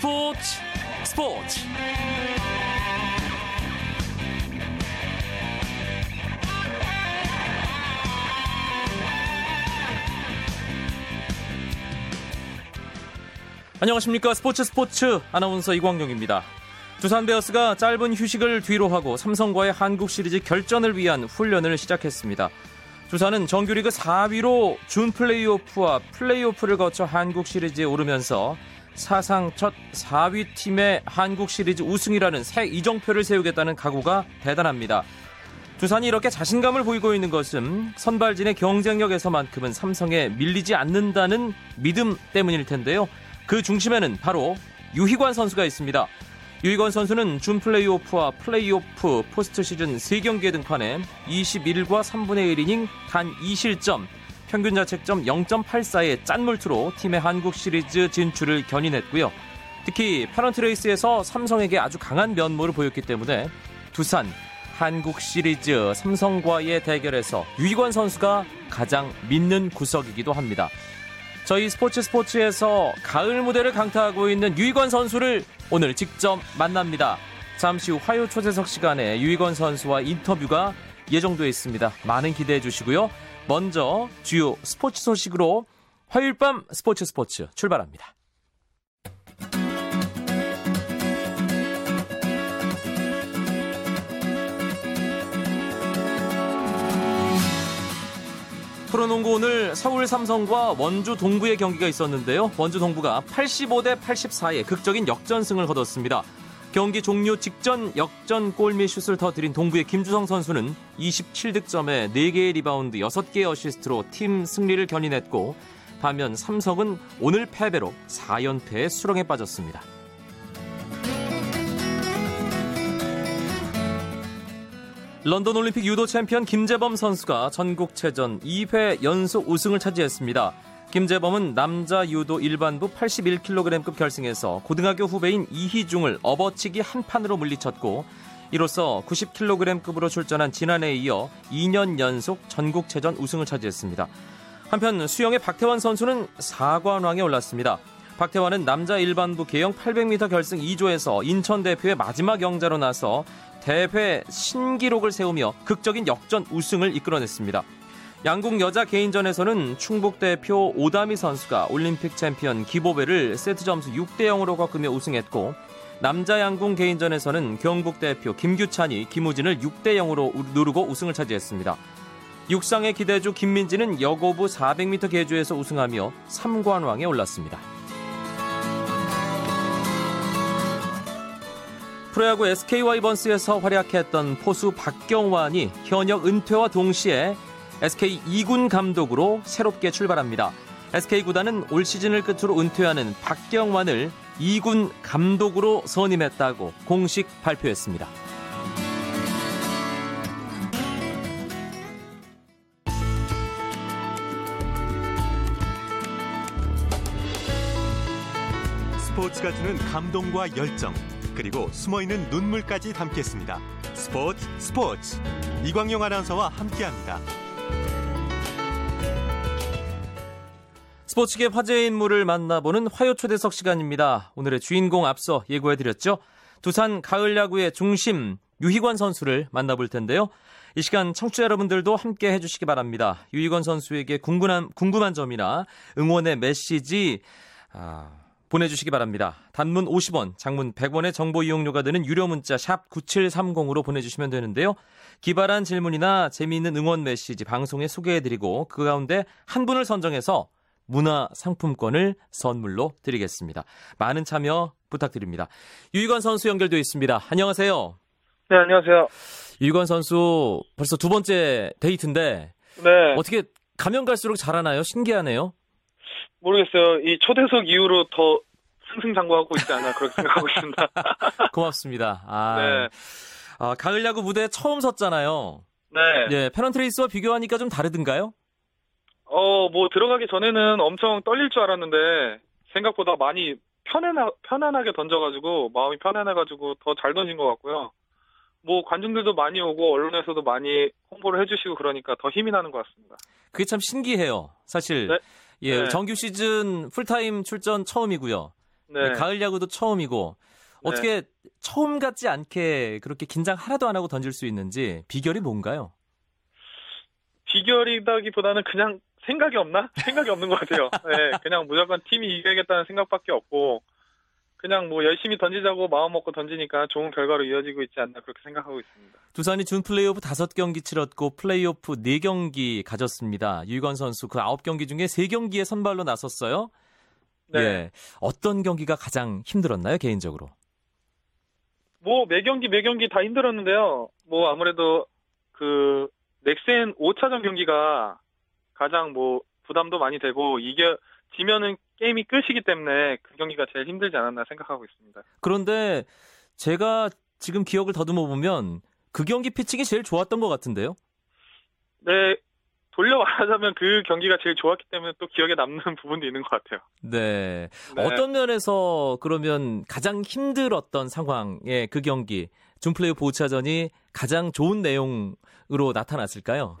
스포츠 스포츠 안녕하십니까 스포츠 스포츠 아나운서 이광용입니다. 두산 베어스가 짧은 휴식을 뒤로 하고 삼성과의 한국 시리즈 결전을 위한 훈련을 시작했습니다. 두산은 정규리그 4위로 준 플레이오프와 플레이오프를 거쳐 한국 시리즈에 오르면서 사상 첫 4위 팀의 한국 시리즈 우승이라는 새 이정표를 세우겠다는 각오가 대단합니다. 두산이 이렇게 자신감을 보이고 있는 것은 선발진의 경쟁력에서만큼은 삼성에 밀리지 않는다는 믿음 때문일 텐데요. 그 중심에는 바로 유희관 선수가 있습니다. 유희관 선수는 준 플레이오프와 플레이오프 포스트 시즌 3경기에 등판해 21과 3분의 1이닝 단 2실점, 평균 자책점 0.84의 짠물투로 팀의 한국 시리즈 진출을 견인했고요. 특히 페넌트 레이스에서 삼성에게 아주 강한 면모를 보였기 때문에 두산 한국 시리즈 삼성과의 대결에서 유희관 선수가 가장 믿는 구석이기도 합니다. 저희 스포츠 스포츠에서 가을 무대를 강타하고 있는 유희관 선수를 오늘 직접 만납니다. 잠시 후 화요 초대석 시간에 유희관 선수와 인터뷰가 예정되어 있습니다. 많은 기대해 주시고요. 먼저 주요 스포츠 소식으로 화요일 밤 스포츠 스포츠 출발합니다. 프로농구 오늘 서울 삼성과 원주 동부의 경기가 있었는데요. 원주 동부가 85대 84의 극적인 역전승을 거뒀습니다. 경기 종료 직전 역전 골밑 슛을 터뜨린 동부의 김주성 선수는 27득점에 4개의 리바운드 6개의 어시스트로 팀 승리를 견인했고 반면 삼성은 오늘 패배로 4연패의 수렁에 빠졌습니다. 런던 올림픽 유도 챔피언 김재범 선수가 전국체전 2회 연속 우승을 차지했습니다. 김재범은 남자 유도 일반부 81kg급 결승에서 고등학교 후배인 이희중을 업어치기 한 판으로 물리쳤고 이로써 90kg급으로 출전한 지난해에 이어 2년 연속 전국체전 우승을 차지했습니다. 한편 수영의 박태환 선수는 4관왕에 올랐습니다. 박태환은 남자 일반부 개영 800m 결승 2조에서 인천 대표의 마지막 영자로 나서 대회 신기록을 세우며 극적인 역전 우승을 이끌어냈습니다. 양궁 여자 개인전에서는 충북 대표 오다미 선수가 올림픽 챔피언 기보배를 세트 점수 6대 0으로 꺾으며 우승했고 남자 양궁 개인전에서는 경북 대표 김규찬이 김우진을 6대 0으로 누르고 우승을 차지했습니다. 육상의 기대주 김민지는 여고부 400m 계주에서 우승하며 3관왕에 올랐습니다. 프로야구 SK 와이번스에서 활약했던 포수 박경환이 현역 은퇴와 동시에 SK 2군 감독으로 새롭게 출발합니다. SK 구단은 올 시즌을 끝으로 은퇴하는 박경환을 2군 감독으로 선임했다고 공식 발표했습니다. 스포츠가 주는 감동과 열정 그리고 숨어있는 눈물까지 담겠습니다. 스포츠 스포츠 이광용 아나운서와 함께합니다. 스포츠계 화제의 인물을 만나보는 화요 초대석 시간입니다. 오늘의 주인공 앞서 예고해드렸죠. 두산 가을 야구의 중심 유희관 선수를 만나볼 텐데요. 이 시간 청취자 여러분들도 함께 해주시기 바랍니다. 유희관 선수에게 궁금한 궁금한 점이나 응원의 메시지 아, 보내주시기 바랍니다. 단문 50원, 장문 100원의 정보 이용료가 드는 유료 문자 샵 9730으로 보내주시면 되는데요. 기발한 질문이나 재미있는 응원 메시지 방송에 소개해드리고 그 가운데 한 분을 선정해서 문화 상품권을 선물로 드리겠습니다. 많은 참여 부탁드립니다. 유희관 선수 연결되어 있습니다. 안녕하세요. 네, 안녕하세요. 유희관 선수 벌써 두 번째 데이트인데 네. 어떻게 가면 갈수록 잘하나요? 신기하네요. 모르겠어요. 이 초대석 이후로 더 승승장구하고 있지 않나 그렇게 생각하고 있습니다. 고맙습니다. 아, 네. 아, 가을 야구 무대에 처음 섰잖아요. 네. 예, 페넌트레이스와 비교하니까 좀 다르든가요? 어, 뭐 들어가기 전에는 엄청 떨릴 줄 알았는데 생각보다 많이 편안하, 편안하게 던져가지고 마음이 편안해가지고 더 잘 던진 것 같고요. 뭐 관중들도 많이 오고 언론에서도 많이 홍보를 해주시고 그러니까 더 힘이 나는 것 같습니다. 그게 참 신기해요. 사실 네. 예, 네. 정규 시즌 풀타임 출전 처음이고요. 네. 가을 야구도 처음이고 어떻게 처음 같지 않게 그렇게 긴장 하나도 안 하고 던질 수 있는지 비결이 뭔가요? 비결이다기보다는 그냥 생각이 없나? 생각이 없는 것 같아요. 네, 그냥 무조건 팀이 이겨야겠다는 생각밖에 없고 그냥 뭐 열심히 던지자고 마음 먹고 던지니까 좋은 결과로 이어지고 있지 않나 그렇게 생각하고 있습니다. 두산이 준 플레이오프 5경기 치렀고 플레이오프 4경기 가졌습니다. 유희건 선수 그 9경기 중에 3경기에 선발로 나섰어요. 네. 예. 어떤 경기가 가장 힘들었나요, 개인적으로? 뭐 매 경기 매 경기 다 힘들었는데요. 뭐 아무래도 그 넥센 5차전 경기가 가장 뭐 부담도 많이 되고 이겨 지면은 게임이 끝이기 때문에 그 경기가 제일 힘들지 않았나 생각하고 있습니다. 그런데 제가 지금 기억을 더듬어 보면 그 경기 피칭이 제일 좋았던 것 같은데요. 네, 돌려 말하자면 그 경기가 제일 좋았기 때문에 또 기억에 남는 부분도 있는 것 같아요. 네. 네. 어떤 면에서 그러면 가장 힘들었던 상황에 그 경기 준플레이오프 5차전이 가장 좋은 내용으로 나타났을까요?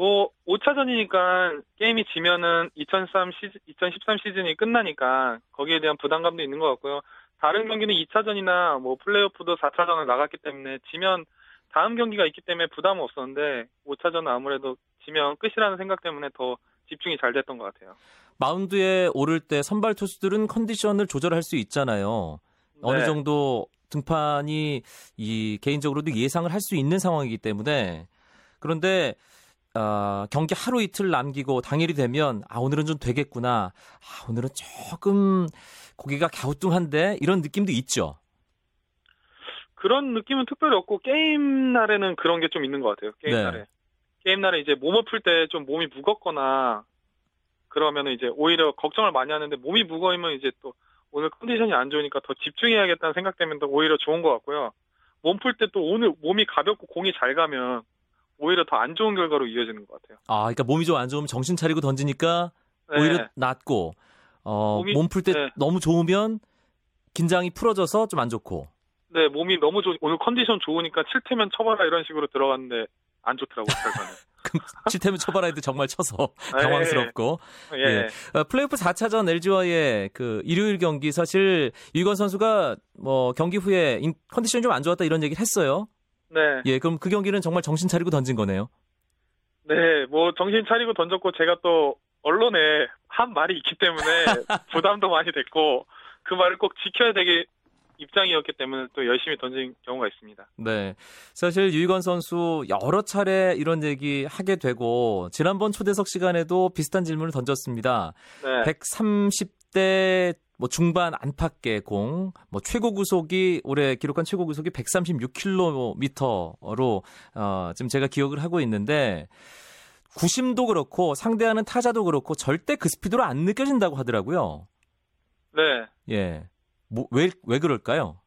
뭐 5차전이니까 게임이 지면은 2013 시즌 2013 시즌이 끝나니까 거기에 대한 부담감도 있는 것 같고요. 다른 경기는 2차전이나 뭐 플레이오프도 4차전을 나갔기 때문에 지면 다음 경기가 있기 때문에 부담은 없었는데 5차전은 아무래도 지면 끝이라는 생각 때문에 더 집중이 잘 됐던 것 같아요. 마운드에 오를 때 선발 투수들은 컨디션을 조절할 수 있잖아요. 어느 네. 정도 등판이 이 개인적으로도 예상을 할 수 있는 상황이기 때문에 그런데 어, 경기 하루 이틀 남기고 당일이 되면 아 오늘은 좀 되겠구나. 아 오늘은 조금 고기가 갸우뚱한데 이런 느낌도 있죠. 그런 느낌은 특별히 없고 게임 날에는 그런 게 좀 있는 것 같아요. 게임 네. 날에 게임 날에 이제 몸을 풀때좀 몸이 무겁거나 그러면은 이제 오히려 걱정을 많이 하는데 몸이 무거우면 이제 또 오늘 컨디션이 안 좋으니까 더 집중해야겠다는 생각 때문에 더 오히려 좋은 것 같고요. 몸 풀 때 또 오늘 몸이 가볍고 공이 잘 가면 오히려 더 안 좋은 결과로 이어지는 것 같아요. 아 그러니까 몸이 좀 안 좋으면 정신 차리고 던지니까 네. 오히려 낫고 어, 몸 풀때 네. 너무 좋으면 긴장이 풀어져서 좀 안 좋고 네, 몸이 너무 좋 오늘 컨디션 좋으니까 칠 테면 쳐봐라 이런 식으로 들어갔는데 안 좋더라고요, 결과는. 그럼 칠테면 쳐봐라 해도 정말 쳐서 네. 당황스럽고 예. 예. 어, 플레이오프 4차전 LG와의 그 일요일 경기 사실 유건 선수가 뭐 경기 후에 인- 컨디션이 좀 안 좋았다 이런 얘기를 했어요. 네. 예, 그럼 그 경기는 정말 정신 차리고 던진 거네요. 네, 뭐 정신 차리고 던졌고 제가 또 언론에 한 말이 있기 때문에 부담도 많이 됐고 그 말을 꼭 지켜야 되게 입장이었기 때문에 또 열심히 던진 경우가 있습니다. 네. 사실 유희건 선수 여러 차례 이런 얘기 하게 되고 지난번 초대석 시간에도 비슷한 질문을 던졌습니다. 네. 130대 뭐 중반 안팎의 공, 뭐 최고 구속이 올해 기록한 최고 구속이 136km로 어, 지금 제가 기억을 하고 있는데 구심도 그렇고 상대하는 타자도 그렇고 절대 그 스피드로 안 느껴진다고 하더라고요. 네. 예. 뭐, 왜, 왜 그럴까요?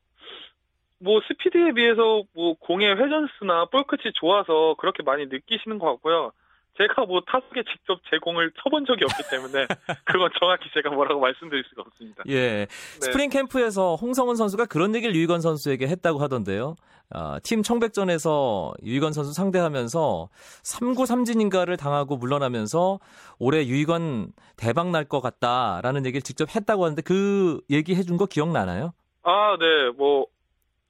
뭐 스피드에 비해서 뭐 공의 회전수나 볼 끝이 좋아서 그렇게 많이 느끼시는 것 같고요. 제가 뭐 타석에 직접 제 공을 쳐본 적이 없기 때문에 그건 정확히 제가 뭐라고 말씀드릴 수가 없습니다. 예. 네. 스프링 캠프에서 홍성흔 선수가 그런 얘기를 유희관 선수에게 했다고 하던데요. 아, 팀 청백전에서 유희건 선수 상대하면서 3구 3진인가를 당하고 물러나면서 올해 유희건 대박 날 것 같다라는 얘기를 직접 했다고 하는데 그 얘기 해준 거 기억나나요? 아, 네. 뭐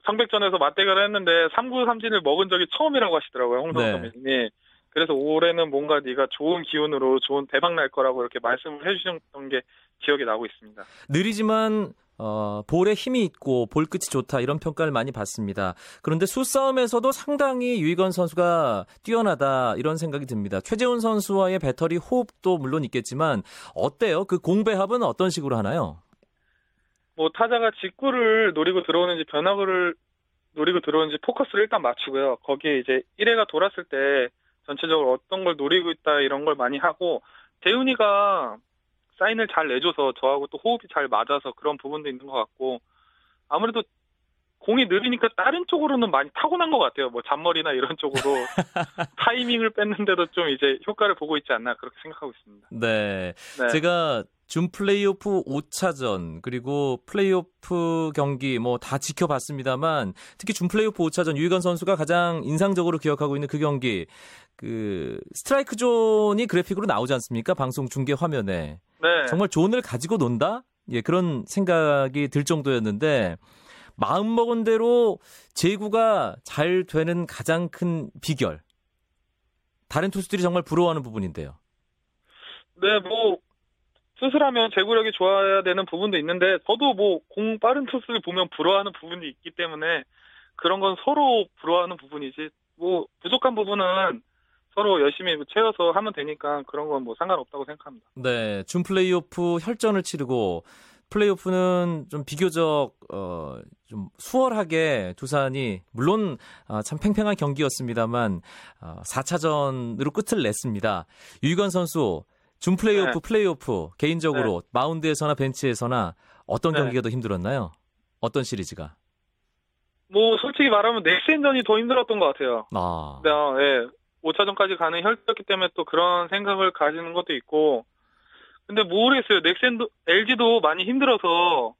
상백전에서 맞대결을 했는데 3구 3진을 먹은 적이 처음이라고 하시더라고요. 홍성 네. 선배님이. 그래서 올해는 뭔가 네가 좋은 기운으로 좋은 대박 날 거라고 이렇게 말씀을 해주셨던 게 기억이 나고 있습니다. 느리지만 어, 볼에 힘이 있고 볼 끝이 좋다 이런 평가를 많이 받습니다. 그런데 수싸움에서도 상당히 유희건 선수가 뛰어나다 이런 생각이 듭니다. 최재훈 선수와의 배터리 호흡도 물론 있겠지만 어때요? 그 공배합은 어떤 식으로 하나요? 뭐 타자가 직구를 노리고 들어오는지 변화구를 노리고 들어오는지 포커스를 일단 맞추고요. 거기에 이제 1회가 돌았을 때 전체적으로 어떤 걸 노리고 있다 이런 걸 많이 하고 재훈이가 사인을 잘 내줘서 저하고 또 호흡이 잘 맞아서 그런 부분도 있는 것 같고 아무래도 공이 느리니까 다른 쪽으로는 많이 타고난 것 같아요. 뭐 잔머리나 이런 쪽으로 타이밍을 뺐는데도 좀 이제 효과를 보고 있지 않나 그렇게 생각하고 있습니다. 네. 네. 제가 준 플레이오프 5차전 그리고 플레이오프 경기 뭐 다 지켜봤습니다만 특히 준 플레이오프 5차전 유희건 선수가 가장 인상적으로 기억하고 있는 그 경기 그 스트라이크 존이 그래픽으로 나오지 않습니까? 방송 중계 화면에 네. 정말 존을 가지고 논다 예, 그런 생각이 들 정도였는데 마음먹은 대로 제구가 잘 되는 가장 큰 비결. 다른 투수들이 정말 부러워하는 부분인데요. 네, 뭐 투수라면 제구력이 좋아야 되는 부분도 있는데 저도 뭐 공 빠른 투수를 보면 부러워하는 부분이 있기 때문에 그런 건 서로 부러워하는 부분이지 뭐 부족한 부분은 서로 열심히 채워서 하면 되니까 그런 건 뭐 상관없다고 생각합니다. 네, 준 플레이오프 혈전을 치르고 플레이오프는 좀 비교적 어, 좀 수월하게 두산이 물론 어, 참 팽팽한 경기였습니다만 어, 4차전으로 끝을 냈습니다. 유희관 선수 준 플레이오프 네. 플레이오프 개인적으로 마운드에서나 벤치에서나 어떤 네. 경기가 더 힘들었나요? 어떤 시리즈가? 뭐 솔직히 말하면 넥센전이 더 힘들었던 것 같아요. 아, 네, 예. 5차전까지 가는 혈투였기 때문에 또 그런 생각을 가지는 것도 있고. 근데 모르겠어요. 넥센도, LG도 많이 힘들어서,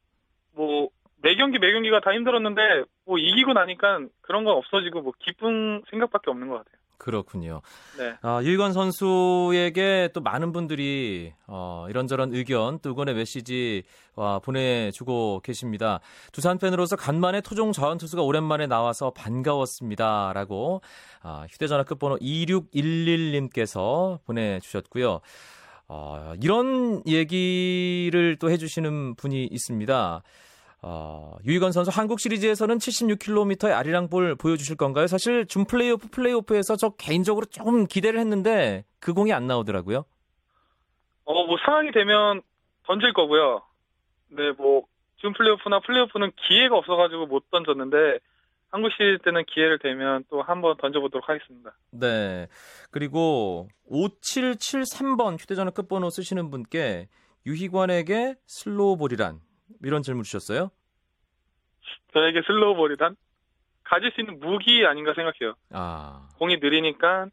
뭐, 매 경기 매 경기가 다 힘들었는데, 뭐, 이기고 나니까 그런 건 없어지고, 뭐, 기쁜 생각밖에 없는 것 같아요. 그렇군요. 네. 아, 유희관 선수에게 또 많은 분들이 어, 이런저런 의견, 또 응원의 메시지 와, 보내주고 계십니다. 두산 팬으로서 간만에 토종 자원 투수가 오랜만에 나와서 반가웠습니다라고 아, 휴대전화 끝번호 2611님께서 보내주셨고요. 어, 이런 얘기를 또 해주시는 분이 있습니다. 어, 유희건 선수 한국 시리즈에서는 76km의 아리랑 볼 보여주실 건가요? 사실 준 플레이오프 플레이오프에서 저 개인적으로 조금 기대를 했는데 그 공이 안 나오더라고요. 어, 뭐, 상황이 되면 던질 거고요. 네, 뭐, 준 플레이오프나 플레이오프는 기회가 없어가지고 못 던졌는데, 한국 시리즈 때는 기회를 되면 또 한번 던져보도록 하겠습니다. 네. 그리고 5773번 휴대전화 끝번호 쓰시는 분께 유희관에게 슬로우 볼이란 이런 질문 주셨어요. 저에게 슬로우볼이란 가질 수 있는 무기 아닌가 생각해요. 아, 공이 느리니까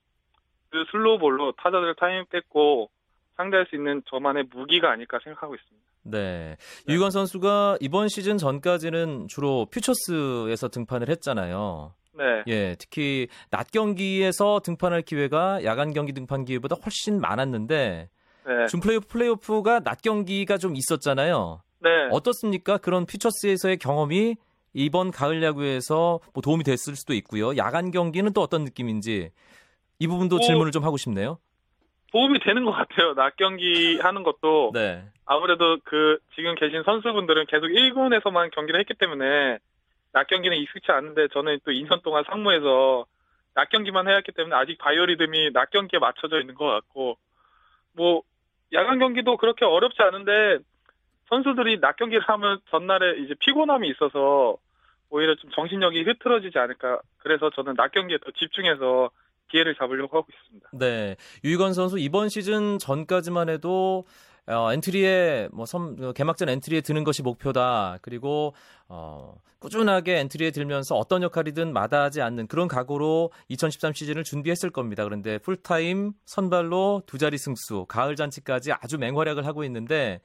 그 슬로우볼로 타자들 타이밍 뺏고 상대할 수 있는 저만의 무기가 아닐까 생각하고 있습니다. 네. 유희관 선수가 이번 시즌 전까지는 주로 퓨처스에서 등판을 했잖아요. 네, 예, 특히 낮 경기에서 등판할 기회가 야간 경기 등판 기회보다 훨씬 많았는데 네, 준 플레이오프 플레이오프가 낮 경기가 좀 있었잖아요. 네. 어떻습니까? 그런 퓨처스에서의 경험이 이번 가을 야구에서 뭐 도움이 됐을 수도 있고요. 야간 경기는 또 어떤 느낌인지 이 부분도 뭐- 질문을 좀 하고 싶네요. 도움이 되는 것 같아요. 낮 경기 하는 것도 네. 아무래도 그 지금 계신 선수분들은 계속 1군에서만 경기를 했기 때문에 낮 경기는 익숙치 않은데 저는 또 2년 동안 상무에서 낮 경기만 해왔기 때문에 아직 바이오리듬이 낮 경기에 맞춰져 있는 것 같고 뭐 야간 경기도 그렇게 어렵지 않은데 선수들이 낮 경기를 하면 전날에 이제 피곤함이 있어서 오히려 좀 정신력이 흐트러지지 않을까 그래서 저는 낮 경기에 더 집중해서 기회를 잡으려고 하고 있습니다. 네. 유희관 선수 이번 시즌 전까지만 해도 어, 엔트리에 뭐 섬, 어, 개막전 엔트리에 드는 것이 목표다. 그리고 어, 꾸준하게 엔트리에 들면서 어떤 역할이든 마다하지 않는 그런 각오로 2013 시즌을 준비했을 겁니다. 그런데 풀타임 선발로 두 자리 승수, 가을 잔치까지 아주 맹활약을 하고 있는데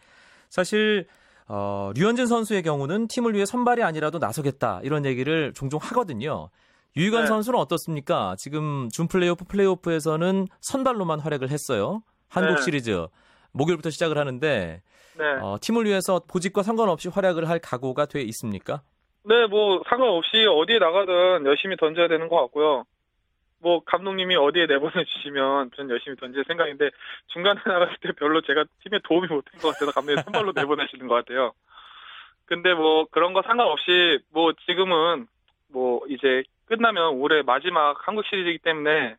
사실 어, 류현진 선수의 경우는 팀을 위해 선발이 아니라도 나서겠다 이런 얘기를 종종 하거든요. 유희관 네. 선수는 어떻습니까? 지금 준 플레이오프 플레이오프에서는 선발로만 활약을 했어요. 한국 네. 시리즈 목요일부터 시작을 하는데 네. 어, 팀을 위해서 보직과 상관없이 활약을 할 각오가 돼 있습니까? 네, 뭐 상관없이 어디에 나가든 열심히 던져야 되는 것 같고요. 뭐 감독님이 어디에 내보내 주시면 전 열심히 던질 생각인데 중간에 나갔을 때 별로 제가 팀에 도움이 못된것 같아서 감독님 선발로 내보내시는 것 같아요. 근데 뭐 그런 거 상관없이 뭐 지금은 뭐 이제 끝나면 올해 마지막 한국 시리즈이기 때문에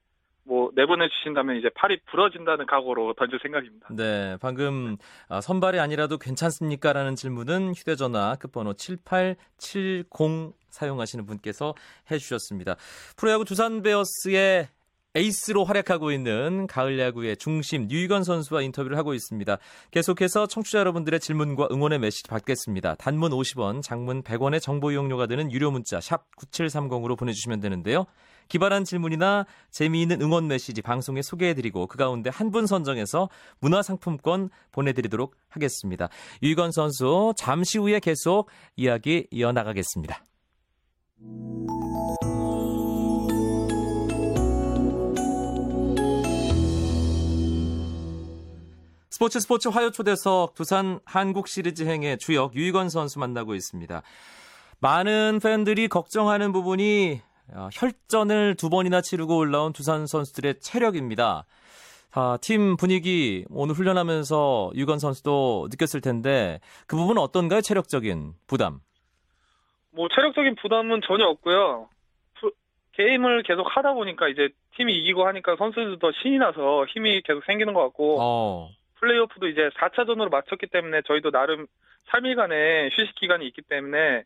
뭐 내보내 주신다면 이제 팔이 부러진다는 각오로 던질 생각입니다. 네, 방금 아, 선발이 아니라도 괜찮습니까? 라는 질문은 휴대전화 끝번호 7870 사용하시는 분께서 해주셨습니다. 프로야구 두산 베어스의 에이스로 활약하고 있는 가을 야구의 중심 유희건 선수와 인터뷰를 하고 있습니다. 계속해서 청취자 여러분들의 질문과 응원의 메시지 받겠습니다. 단문 50원, 장문 100원의 정보 이용료가 드는 유료 문자 샵 9730으로 보내주시면 되는데요. 기발한 질문이나 재미있는 응원 메시지 방송에 소개해드리고 그 가운데 한 분 선정해서 문화상품권 보내드리도록 하겠습니다. 유희건 선수 잠시 후에 계속 이야기 이어나가겠습니다. 스포츠 스포츠 화요 초대석 두산 한국 시리즈 행의 주역 유희건 선수 만나고 있습니다. 많은 팬들이 걱정하는 부분이 어, 혈전을 두 번이나 치르고 올라온 두산 선수들의 체력입니다. 아, 팀 분위기 오늘 훈련하면서 유건 선수도 느꼈을 텐데 그 부분은 어떤가요? 체력적인 부담. 뭐 체력적인 부담은 전혀 없고요. 프- 게임을 계속 하다 보니까 이제 팀이 이기고 하니까 선수들도 더 신이 나서 힘이 계속 생기는 것 같고 어, 플레이오프도 이제 4차전으로 마쳤기 때문에 저희도 나름 3일간의 휴식 기간이 있기 때문에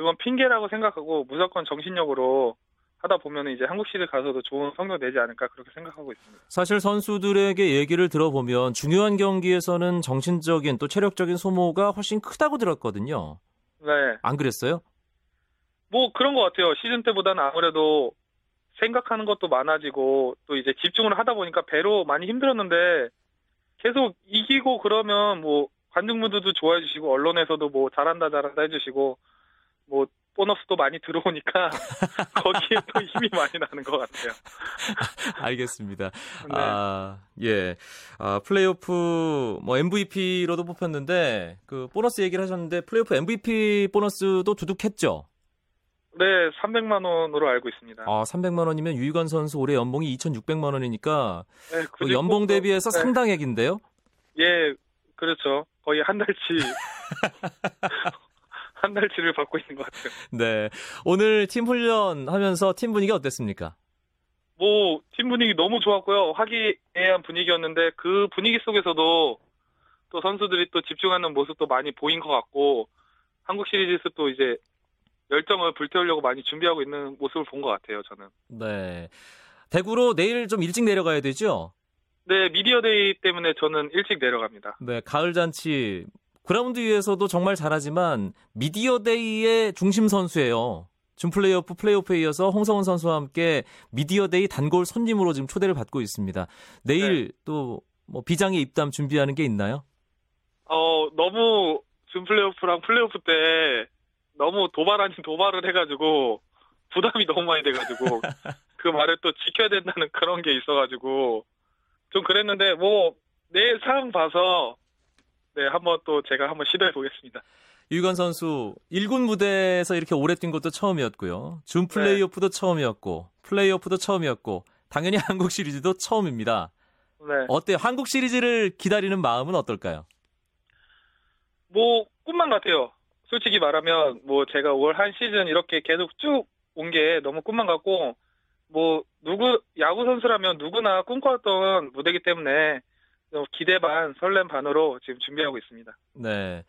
그건 핑계라고 생각하고 무조건 정신력으로 하다 보면 이제 한국 시리즈 가서도 좋은 성적 내지 않을까 그렇게 생각하고 있습니다. 사실 선수들에게 얘기를 들어보면 중요한 경기에서는 정신적인 또 체력적인 소모가 훨씬 크다고 들었거든요. 네. 안 그랬어요? 뭐 그런 것 같아요. 시즌 때보다는 아무래도 생각하는 것도 많아지고 또 이제 집중을 하다 보니까 배로 많이 힘들었는데 계속 이기고 그러면 뭐 관중분들도 좋아해 주시고 언론에서도 뭐 잘한다 잘한다 해주시고 뭐 보너스도 많이 들어오니까 거기에 또 힘이 많이 나는 것 같아요. 알겠습니다. 네. 아, 예. 아, 플레이오프 뭐 MVP로도 뽑혔는데 그 보너스 얘기를 하셨는데 플레이오프 MVP 보너스도 두둑했죠. 네, 300만 원으로 알고 있습니다. 아, 300만 원이면 유희관 선수 올해 연봉이 2,600만 원이니까 네, 그 연봉 꼭- 대비해서 네. 상당액인데요. 예, 그렇죠. 거의 한 달치 한 달치를 받고 있는 것 같아요. 네. 오늘 팀 훈련하면서 팀 분위기 어땠습니까? 뭐, 팀 분위기 너무 좋았고요. 화기애애한 분위기였는데, 그 분위기 속에서도 또 선수들이 또 집중하는 모습도 많이 보인 것 같고, 한국 시리즈에서 또 이제 열정을 불태우려고 많이 준비하고 있는 모습을 본 것 같아요, 저는. 네. 대구로 내일 좀 일찍 내려가야 되죠? 네, 미디어데이 때문에 저는 일찍 내려갑니다. 네, 가을 잔치 그라운드 위에서도 정말 잘하지만 미디어 데이의 중심 선수예요. 준 플레이오프 플레이오프에 이어서 홍성흔 선수와 함께 미디어 데이 단골 손님으로 지금 초대를 받고 있습니다. 내일 또뭐 비장의 입담 준비하는 게 있나요? 어, 너무 준 플레이오프랑 플레이오프 때 너무 도발 아닌 도발을 해가지고 부담이 너무 많이 돼가지고 그 말을 또 지켜야 된다는 그런 게 있어가지고 좀 그랬는데 뭐 내일 상황 봐서 네 한번 또 제가 한번 시도해 보겠습니다. 유건 선수 1군 무대에서 이렇게 오래 뛴 것도 처음이었고요. 준 플레이오프도 처음이었고 플레이오프도 처음이었고 당연히 한국 시리즈도 처음입니다. 네. 어때요? 한국 시리즈를 기다리는 마음은 어떨까요? 뭐 꿈만 같아요. 솔직히 말하면 뭐 제가 올 한 시즌 이렇게 계속 쭉 온 게 너무 꿈만 같고 뭐 누구 야구 선수라면 누구나 꿈꿔왔던 무대이기 때문에 좀 기대 반 설렘 반으로 지금 준비하고 있습니다. 네.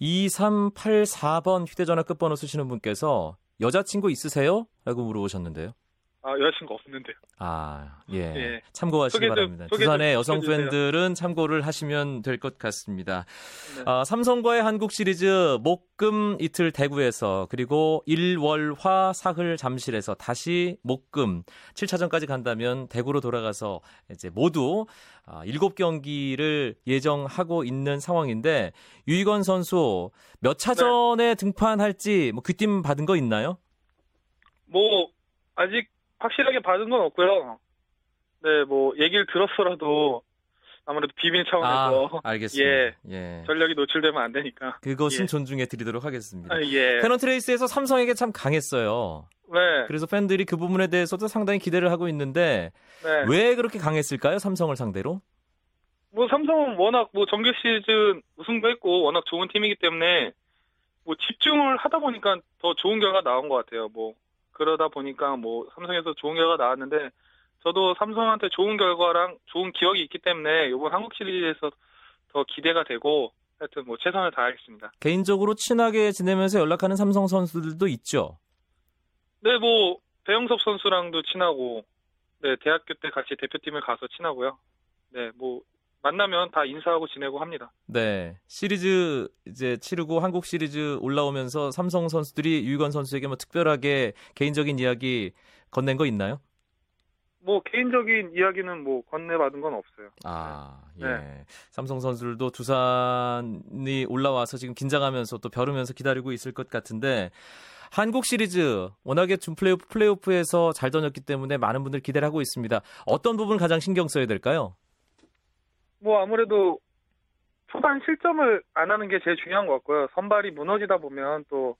2384번 휴대전화 끝번호 쓰시는 분께서 여자친구 있으세요? 라고 물어보셨는데요. 아 여자친구 없는데요. 아, 예. 예. 참고하시기 소개 바랍니다. 소개 좀 두산의 여성. 팬들은 참고를 하시면 될 것 같습니다. 네. 아, 삼성과의 한국 시리즈 목금 이틀 대구에서 그리고 일월화 사흘 잠실에서 다시 목금 7차전까지 간다면 대구로 돌아가서 이제 모두 아, 7경기를 예정하고 있는 상황인데 유희건 선수 몇 차전에 등판할지 뭐 귀띔 받은 거 있나요? 뭐 아직 확실하게 받은 건 없고요. 네, 뭐 얘기를 들었어라도 아무래도 비밀 차원에서 알겠습니다. 예. 예. 전력이 노출되면 안 되니까. 그것은 예. 존중해 드리도록 하겠습니다. 아, 예. 페넌트레이스에서 삼성에게 참 강했어요. 네. 그래서 팬들이 그 부분에 대해서도 상당히 기대를 하고 있는데 네. 왜 그렇게 강했을까요? 삼성을 상대로? 뭐 삼성은 워낙 뭐 정규 시즌 우승도 했고 워낙 좋은 팀이기 때문에 뭐 집중을 하다 보니까 더 좋은 결과 나온 것 같아요. 뭐 그러다 보니까 뭐 삼성에서 좋은 결과 나왔는데 저도 삼성한테 좋은 결과랑 좋은 기억이 있기 때문에 이번 한국 시리즈에서 더 기대가 되고 하여튼 뭐 최선을 다하겠습니다. 개인적으로 친하게 지내면서 연락하는 삼성 선수들도 있죠. 네, 뭐 배영섭 선수랑도 친하고 네 대학교 때 같이 대표팀을 가서 친하고요. 네, 뭐 만나면 다 인사하고 지내고 합니다. 네. 시리즈 이제 치르고 한국 시리즈 올라오면서 삼성 선수들이 유희건 선수에게 뭐 특별하게 개인적인 이야기 건넨 거 있나요? 뭐 개인적인 이야기는 뭐 건네받은 건 없어요. 아, 예. 네. 삼성 선수들도 두산이 올라와서 지금 긴장하면서 또 벼르면서 기다리고 있을 것 같은데 한국 시리즈 워낙에 준 플레이오프 플레이오프에서 잘 던졌기 때문에 많은 분들 기대를 하고 있습니다. 어떤 부분 가장 신경 써야 될까요? 뭐 아무래도 초반 실점을 안 하는 게 제일 중요한 것 같고요. 선발이 무너지다 보면 또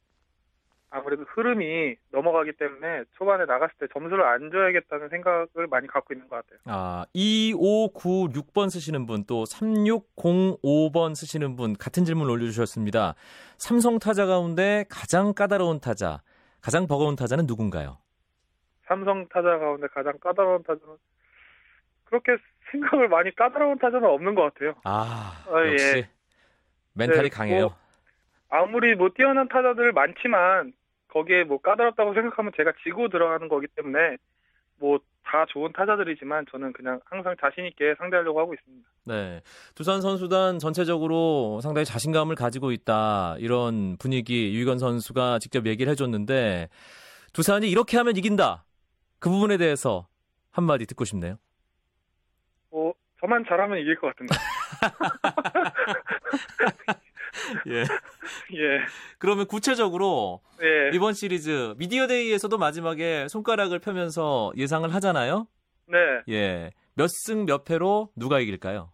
아무래도 흐름이 넘어가기 때문에 초반에 나갔을 때 점수를 안 줘야겠다는 생각을 많이 갖고 있는 것 같아요. 아, 2596번 쓰시는 분, 또 3605번 쓰시는 분, 같은 질문 올려주셨습니다. 삼성 타자 가운데 가장 까다로운 타자, 가장 버거운 타자는 누군가요? 삼성 타자 가운데 가장 까다로운 타자는 그렇게 생각을 많이 까다로운 타자는 없는 것 같아요. 아, 아, 예. 역시 멘탈이 네, 강해요. 뭐, 아무리 뭐 뛰어난 타자들 많지만 거기에 뭐 까다롭다고 생각하면 제가 지고 들어가는 거기 때문에 뭐 다 좋은 타자들이지만 저는 그냥 항상 자신 있게 상대하려고 하고 있습니다. 네. 두산 선수단 전체적으로 상당히 자신감을 가지고 있다. 이런 분위기 유희건 선수가 직접 얘기를 해줬는데 두산이 이렇게 하면 이긴다. 그 부분에 대해서 한 마디 듣고 싶네요. 뭐 저만 잘하면 이길 것 같은데. 예. 예. 그러면 구체적으로 예. 이번 시리즈 미디어 데이에서도 마지막에 손가락을 펴면서 예상을 하잖아요. 네. 예. 몇 승 몇 패로 누가 이길까요?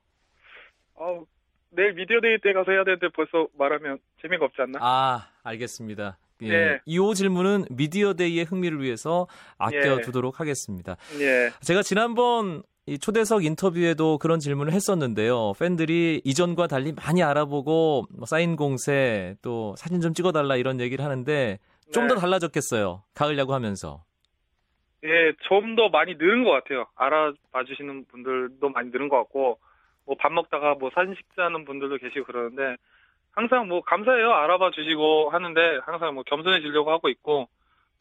아우, 내일 미디어 데이 때 가서 해야 되는데 벌써 말하면 재미가 없지 않나? 아, 알겠습니다. 예. 예. 이 질문은 미디어 데이의 흥미를 위해서 아껴두도록 하겠습니다. 예. 제가 지난번 이 초대석 인터뷰에도 그런 질문을 했었는데요. 팬들이 이전과 달리 많이 알아보고 뭐 사인 공세 또 사진 좀 찍어달라 이런 얘기를 하는데 좀더 네. 달라졌겠어요. 가을 야구 하면서. 예, 좀 더 많이 늘은 것 같아요. 알아봐 주시는 분들도 많이 늘은 것 같고, 뭐 밥 먹다가 뭐 사진 찍자는 분들도 계시고 그러는데, 항상 뭐 감사해요. 알아봐 주시고 하는데, 항상 뭐 겸손해지려고 하고 있고,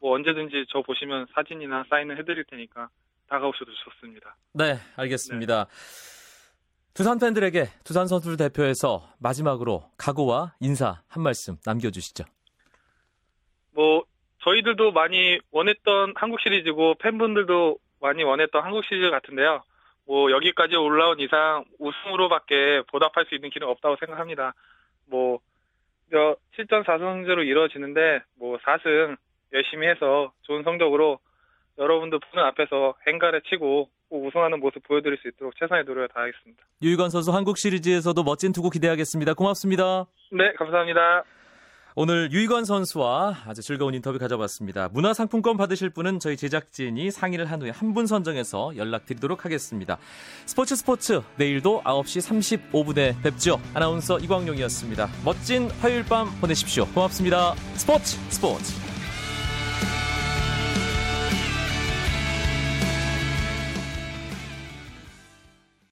뭐 언제든지 저 보시면 사진이나 사인을 해드릴 테니까 다가오셔도 좋습니다. 네, 알겠습니다. 두산 팬들에게 두산 선수를 대표해서 마지막으로 각오와 인사 한 말씀 남겨주시죠. 뭐 저희들도 많이 원했던 한국 시리즈고 팬분들도 많이 원했던 한국 시리즈 같은데요. 뭐 여기까지 올라온 이상 우승으로밖에 보답할 수 있는 길은 없다고 생각합니다. 뭐저 7전 4승제로 이루어지는데 뭐 4승 열심히 해서 좋은 성적으로 여러분들 보는 앞에서 행가를 치고 꼭 우승하는 모습 보여드릴 수 있도록 최선의 노력을 다하겠습니다. 유희건 선수 한국 시리즈에서도 멋진 투구 기대하겠습니다. 고맙습니다. 네, 감사합니다. 오늘 유희건 선수와 아주 즐거운 인터뷰 가져봤습니다. 문화상품권 받으실 분은 저희 제작진이 상의를 한 후에 한 분 선정해서 연락드리도록 하겠습니다. 스포츠 스포츠 내일도 9시 35분에 뵙죠. 아나운서 이광용이었습니다. 멋진 화요일 밤 보내십시오. 고맙습니다. 스포츠 스포츠